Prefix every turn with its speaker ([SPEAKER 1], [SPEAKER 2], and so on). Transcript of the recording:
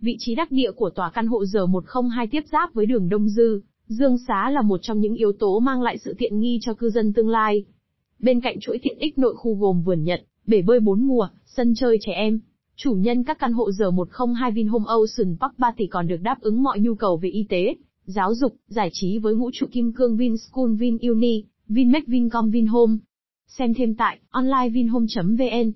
[SPEAKER 1] Vị trí đắc địa của tòa căn hộ R102 tiếp giáp với đường Đông Dư, Dương Xá là một trong những yếu tố mang lại sự tiện nghi cho cư dân tương lai. Bên cạnh chuỗi tiện ích nội khu gồm vườn Nhật, bể bơi bốn mùa, sân chơi trẻ em, chủ nhân các căn hộ R102 Vinhome Ocean Park 3 tỷ còn được đáp ứng mọi nhu cầu về y tế, giáo dục, giải trí với ngũ trụ kim cương Vinschool VinUni, Vinmec Vincom Vinhome. Xem thêm tại onlinevinhome.vn